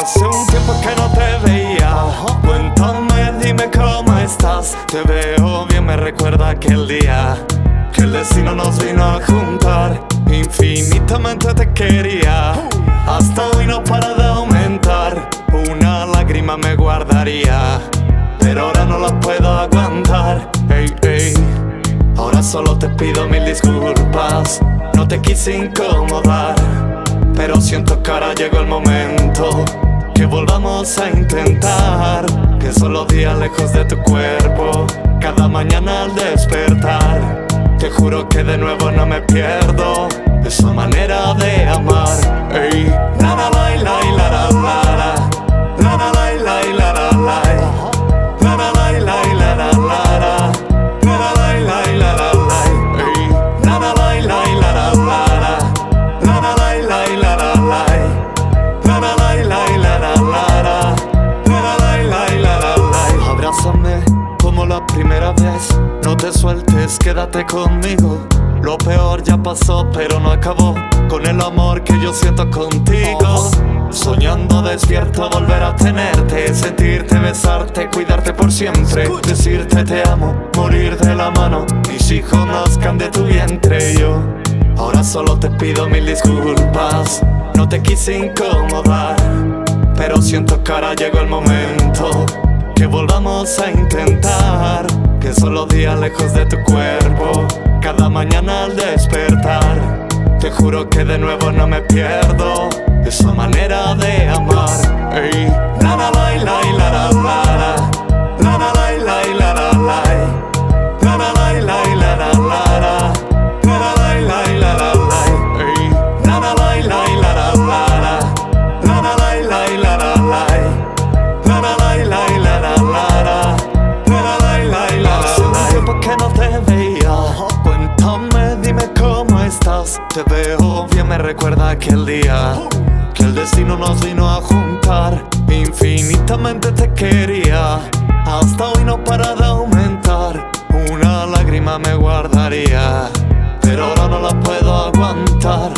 Hace un tiempo que no te veía. Cuéntame, dime cómo estás. Te veo bien, me recuerda aquel día que el destino nos vino a juntar. Infinitamente te quería. Hasta hoy no para de aumentar. Una lágrima me guardaría. Pero ahora no la puedo aguantar. Ey, ey. Ahora solo te pido mil disculpas. No te quise incomodar. Pero siento que ahora llegó el momento que volvamos a intentar. Que son los días lejos de tu cuerpo. Cada mañana al despertar. Te juro que de nuevo no me pierdo esa manera de amar. Ey, la la la la la la. No te sueltes, quédate conmigo. Lo peor ya pasó, pero no acabó con el amor que yo siento contigo. Soñando despierto, volver a tenerte, sentirte, besarte, cuidarte por siempre. Decirte te amo, morir de la mano. Mis hijos nazcan de tu vientre. Yo ahora solo te pido mil disculpas. No te quise incomodar, pero siento que ahora llegó el momento que volvamos a intentar. Que son los días lejos de tu cuerpo. Cada mañana al despertar. Te juro que de nuevo no me pierdo esa manera de amar. Ey, te veo, bien me recuerda aquel día que el destino nos vino a juntar. Infinitamente te quería, hasta hoy no para de aumentar. Una lágrima me guardaría, pero ahora no la puedo aguantar.